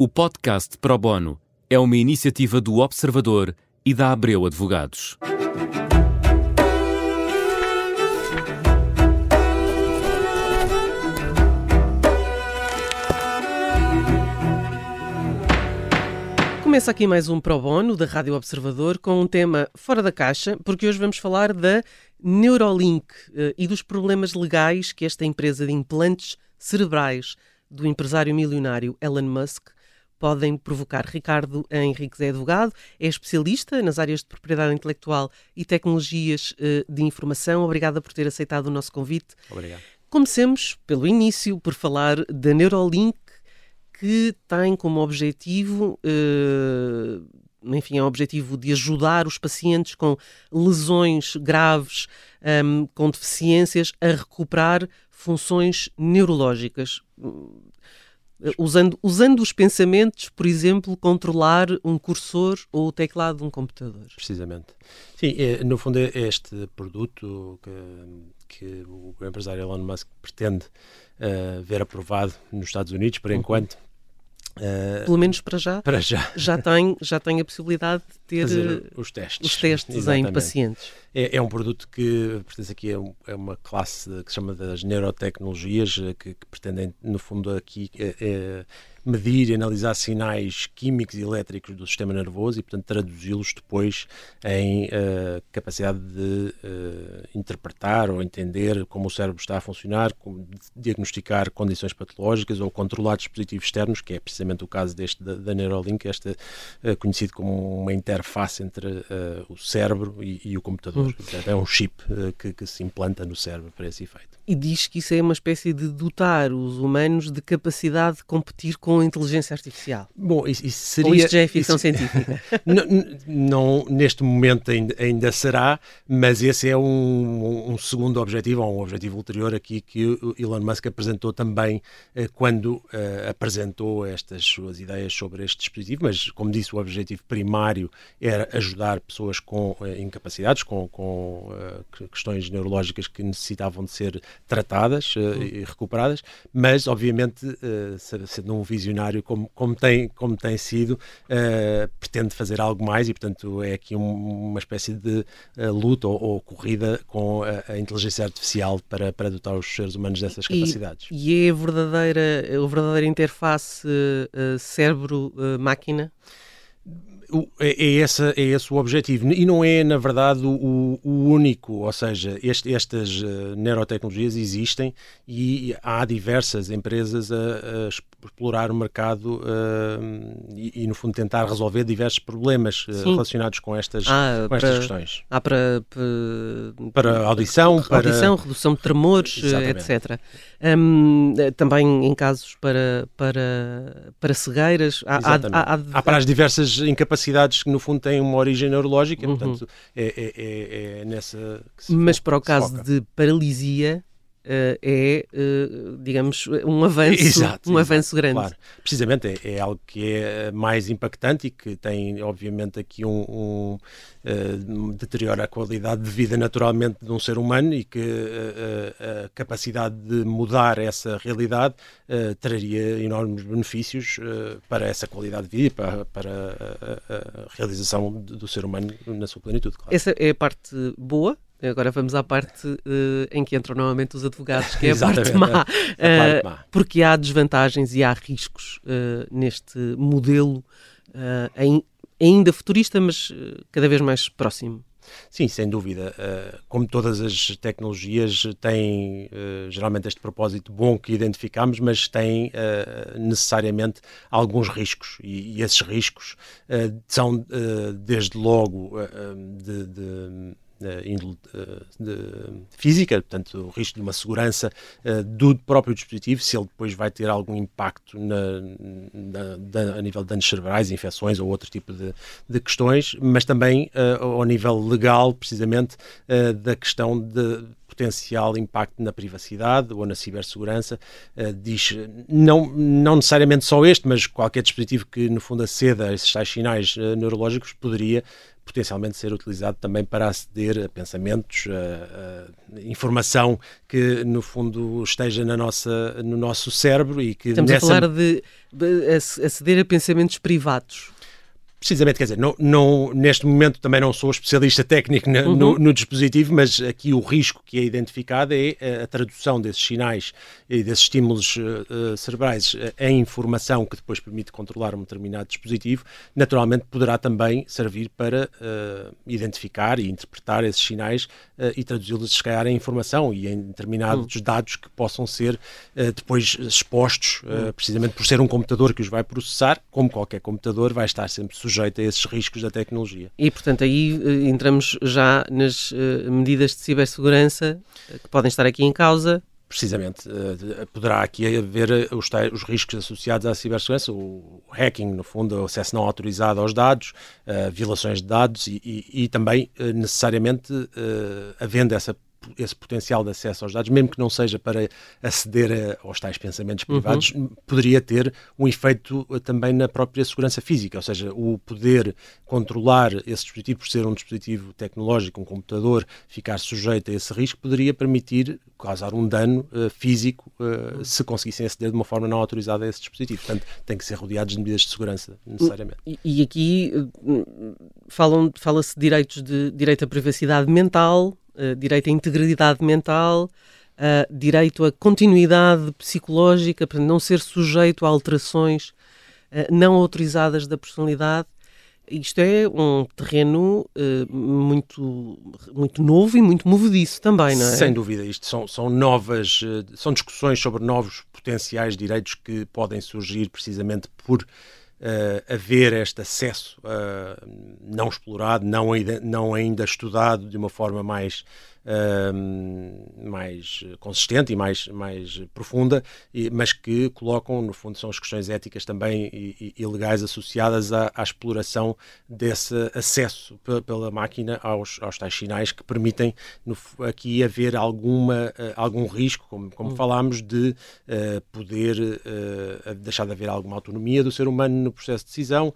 O podcast Pro Bono é uma iniciativa do Observador e da Abreu Advogados. Começa aqui mais um Pro Bono da Rádio Observador com um tema fora da caixa, porque hoje vamos falar da Neurolink eh, e dos problemas legais que esta empresa de implantes cerebrais do empresário milionário Elon Musk podem provocar. Ricardo Henriques é advogado, é especialista nas áreas de propriedade intelectual e tecnologias eh, de informação. Obrigada por ter aceitado o nosso convite. Obrigado. Comecemos pelo início, por falar da Neurolink, que tem como objetivo, eh, enfim, é o objetivo de ajudar os pacientes com lesões graves, um, com deficiências, a recuperar funções neurológicas. Usando, usando os pensamentos, por exemplo, controlar um cursor ou o teclado de um computador. Precisamente. Sim, é, no fundo é este produto que, que o empresário Elon Musk pretende uh, ver aprovado nos Estados Unidos, por uhum. enquanto, Uh, Pelo menos para já, para já. Já, tem, já tem a possibilidade de ter Fazer eh, os testes, os testes em pacientes. É, é, um produto que pertence aqui a, é uma classe que se chama das neurotecnologias, eh, que, que pretendem, no fundo, aqui é, é medir e analisar sinais químicos e elétricos do sistema nervoso e, portanto, traduzi-los depois em uh, capacidade de uh, interpretar ou entender como o cérebro está a funcionar, diagnosticar condições patológicas ou controlar dispositivos externos, que é precisamente o caso deste da, da Neuralink, este uh, conhecido como uma interface entre o cérebro e, e, o computador. Hum. É um chip que, que se implanta no cérebro para esse efeito e diz que isso é uma espécie de dotar os humanos de capacidade de competir com a inteligência artificial. Bom, isso, isso seria. Ou isto já é ficção isso, científica? não, não, neste momento ainda, ainda será, mas esse é um, um, segundo objetivo, ou um objetivo ulterior aqui que o Elon Musk apresentou também eh, quando eh, apresentou estas suas ideias sobre este dispositivo. Mas, como disse, o objetivo primário era ajudar pessoas com eh, incapacidades, com, com questões neurológicas que necessitavam de ser tratadas uh, e recuperadas, mas obviamente, uh, sendo um visionário como, como, tem, como tem sido, uh, pretende fazer algo mais e, portanto, é aqui um, uma espécie de luta ou, ou, corrida com a, a, inteligência artificial para, para dotar os seres humanos dessas capacidades. E, e é a verdadeira, a verdadeira interface cérebro-máquina? É, é, essa, é esse o objetivo e não é, na verdade, o, o único. Ou seja, este, estas uh, neurotecnologias existem e há diversas empresas a, a explorar o mercado uh, e, e, no fundo, tentar resolver diversos problemas uh, relacionados com estas, ah, com estas para, questões. Há para, para, para audição, para audição, redução de tremores, etc. Um, também em casos para, para, para cegueiras. Há, há, há, há, para as diversas incapacidades que, no fundo, têm uma origem neurológica, uhum. portanto, é, é, é, é nessa. Mas para o caso foca. de paralisia, é, uh, digamos, um avanço, exato, um exato, avanço grande. Claro. Precisamente, é, é, algo que é mais impactante e que tem, obviamente, aqui um, um uh, deteriora a qualidade de vida naturalmente de um ser humano e que a capacidade de mudar essa realidade traria enormes benefícios para essa qualidade de vida e para, para a, a, realização do ser humano na sua plenitude. Claro. Essa é a parte boa Agora vamos à parte uh, em que entram novamente os advogados, que é a parte má. A, parte má. Uh, porque há desvantagens e há riscos uh, neste modelo ainda futurista, mas cada vez mais próximo. Sim, sem dúvida. como todas as tecnologias têm geralmente este propósito bom que identificamos, mas têm necessariamente alguns riscos e, esses riscos são desde logo de índole física, portanto, o risco de uma segurança uh, do próprio dispositivo, se ele depois vai ter algum impacto na, na, a nível de danos cerebrais, infecções ou outro tipo de, de questões, mas também uh, ao nível legal, precisamente, uh, da questão de potencial impacto na privacidade ou na cibersegurança. Uh, diz, não, não necessariamente só este, mas qualquer dispositivo que no fundo aceda a esses tais sinais uh, neurológicos poderia potencialmente ser utilizado também para aceder a pensamentos, a, a informação que no fundo esteja na nossa, no nosso cérebro e que Estamos nessa... a falar de aceder a pensamentos privados. Precisamente, quer dizer, não, não, neste momento também não sou especialista técnico no, uhum. no, no, dispositivo, mas aqui o risco que é identificado é a, a tradução desses sinais e desses estímulos uh, cerebrais em informação que depois permite controlar um determinado dispositivo. Naturalmente, poderá também servir para uh, identificar e interpretar esses sinais uh, e traduzi-los, se calhar, em informação e em determinados uhum. dados que possam ser depois expostos, uhum. precisamente por ser um computador que os vai processar, como qualquer computador, vai estar sempre sujeito a esses riscos da tecnologia. E, portanto, aí uh, entramos já nas uh, medidas de cibersegurança uh, que podem estar aqui em causa. Precisamente, poderá aqui haver os, os, riscos associados à cibersegurança, o hacking, no fundo, o acesso não autorizado aos dados, violações de dados e, e, e também, necessariamente, havendo essa esse potencial de acesso aos dados, mesmo que não seja para aceder a, aos tais pensamentos uhum. privados, uhum. poderia ter um efeito eh, também na própria segurança física, ou seja, o poder controlar esse dispositivo por ser um dispositivo tecnológico, um computador, ficar sujeito a esse risco, poderia permitir causar um dano uh, físico uh, se conseguissem aceder de uma forma não autorizada a esse dispositivo. Portanto, tem que ser rodeados de medidas de segurança, necessariamente. E, e aqui falam, fala-se de direitos de direito à privacidade mental, uh, direito à integridade mental, uh, direito à continuidade psicológica, para não ser sujeito a alterações uh, não autorizadas da personalidade. Isto é um terreno muito, muito novo e muito movediço também, não é? Sem dúvida, isto são, são novas, são discussões sobre novos potenciais direitos que podem surgir precisamente por uh, haver este acesso uh, não explorado, não ainda, não ainda estudado de uma forma mais mais consistente e mais, mais profunda, e, mas que colocam, no fundo, são as questões éticas também e, e legais associadas à, à, exploração desse acesso pela máquina aos, aos tais sinais que permitem no, aqui haver alguma, uh, algum risco, como, como hum. falámos, de uh, poder uh, deixar de haver alguma autonomia do ser humano no processo de decisão,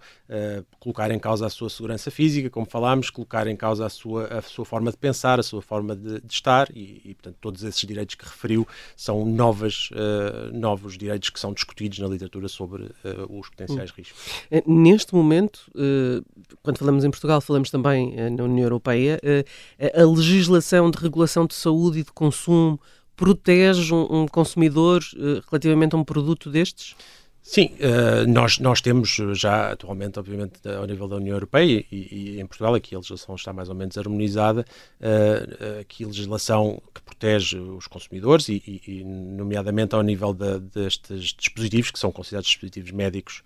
colocar em causa a sua segurança física, como falámos, colocar em causa a sua, a sua forma de pensar, a sua forma de, de estar e, e, portanto, todos esses direitos que referiu são novas, uh, novos direitos que são discutidos na literatura sobre uh, os potenciais hum. riscos. Eh, neste momento, uh, quando falamos em Portugal, falamos também na União Europeia, a legislação de regulação de saúde e de consumo protege um, um consumidor relativamente a um produto destes? Sim, uh, nós, nós temos já atualmente, obviamente, ao nível da União Europeia e, e em Portugal, aqui a legislação está mais ou menos harmonizada, uh, aqui legislação que protege os consumidores e, e, e nomeadamente ao nível de, destes dispositivos, que são considerados dispositivos médicos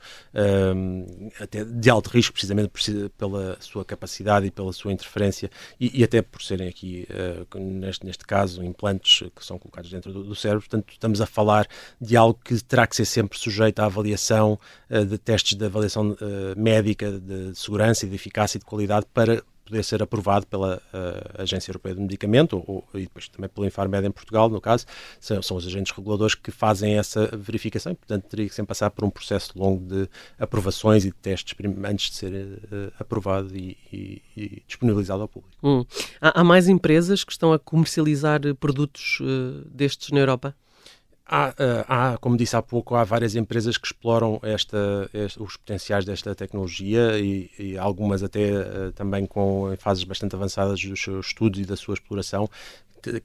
até de alto risco, precisamente pela sua capacidade e pela sua interferência e, até por serem aqui, neste, neste caso, implantes que são colocados dentro do, do cérebro. Portanto, estamos a falar de algo que terá que ser sempre sujeito à avaliação uh, de testes de avaliação uh, médica de segurança e de eficácia e de qualidade para poder ser aprovado pela uh, Agência Europeia do Medicamento ou, e depois também pelo Infarmed em Portugal, no caso, são, são, os agentes reguladores que fazem essa verificação e, portanto, teria que sempre passar por um processo longo de aprovações e de testes antes de ser uh, aprovado e, e, e, disponibilizado ao público. Hum. Há, há, mais empresas que estão a comercializar produtos uh, destes na Europa? Há, eh, há, como disse há pouco, há várias empresas que exploram esta, este, os potenciais desta tecnologia e, e algumas até uh, também com, fases bastante avançadas dos seus estudos e da sua exploração,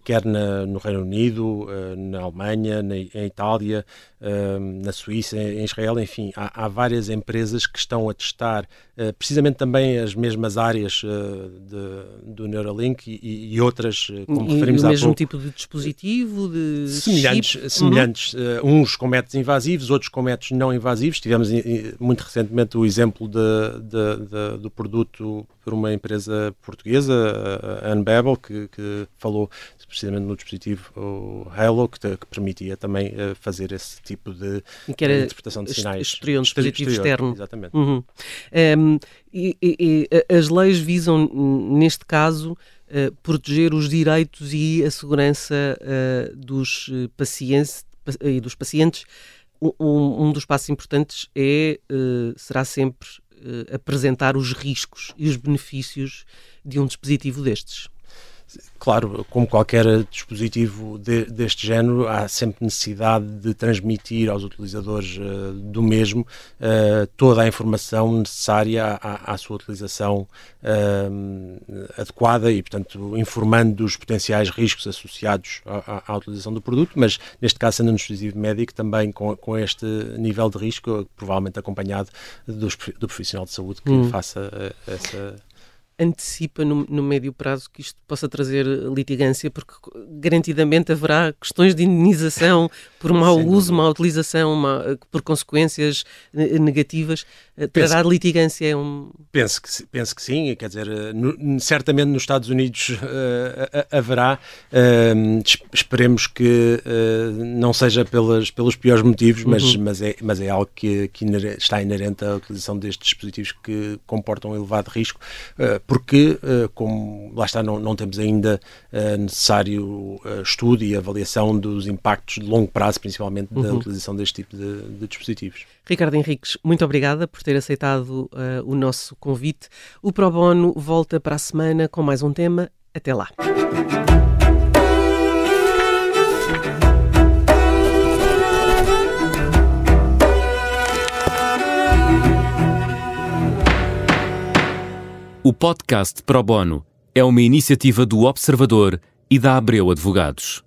quer na, no Reino Unido, uh, na Alemanha, na, em Itália, uh, na Suíça, em Israel, enfim, há, há, várias empresas que estão a testar uh, precisamente também as mesmas áreas de, do Neuralink e, e outras, como e, referimos e o há mesmo pouco, tipo de dispositivo, de semelhantes, chip? semelhantes uhum. uns com métodos invasivos, outros com métodos não invasivos. Tivemos muito recentemente o exemplo de, de, do produto por uma empresa portuguesa, a Unbabel, que, que falou precisamente no dispositivo o Halo, que, que permitia também uh, fazer esse tipo de, de interpretação de sinais. Exterior, um dispositivo exterior, externo. Exatamente. Uhum. Um, ehm, e, e, e, as leis visam, neste caso, uh, proteger os direitos e a segurança uh, dos pacientes e dos pacientes. Um, um, dos passos importantes é, será sempre apresentar os riscos e os benefícios de um dispositivo destes. Claro, como qualquer dispositivo de, deste género, há sempre necessidade de transmitir aos utilizadores uh, do mesmo uh, toda a informação necessária à, à sua utilização uh, adequada e, portanto, informando dos potenciais riscos associados à, à, utilização do produto, mas neste caso, sendo um dispositivo médico, também com, com este nível de risco, provavelmente acompanhado dos, do profissional de saúde que hum. faça essa antecipa no, no, médio prazo que isto possa trazer litigância, porque garantidamente haverá questões de indenização por mau Sem uso, má utilização, má, por consequências negativas. Eh, trará penso, litigância? É um... penso, que, penso que sim, quer dizer, eh, no, certamente nos Estados Unidos uh, haverá. Uh, esperemos que uh, não seja pelas, pelos piores motivos, mas, uhum. mas, é, mas é algo que, que está inerente à utilização destes dispositivos que comportam um elevado risco porque, eh, como lá está, não, não temos ainda eh, necessário eh, estudo e avaliação dos impactos de longo prazo, principalmente uhum. da utilização deste tipo de, de, dispositivos. Ricardo Henriques, muito obrigada por ter aceitado uh, o nosso convite. O Pro Bono volta para a semana com mais um tema. Até lá. O podcast Pro Bono é uma iniciativa do Observador e da Abreu Advogados.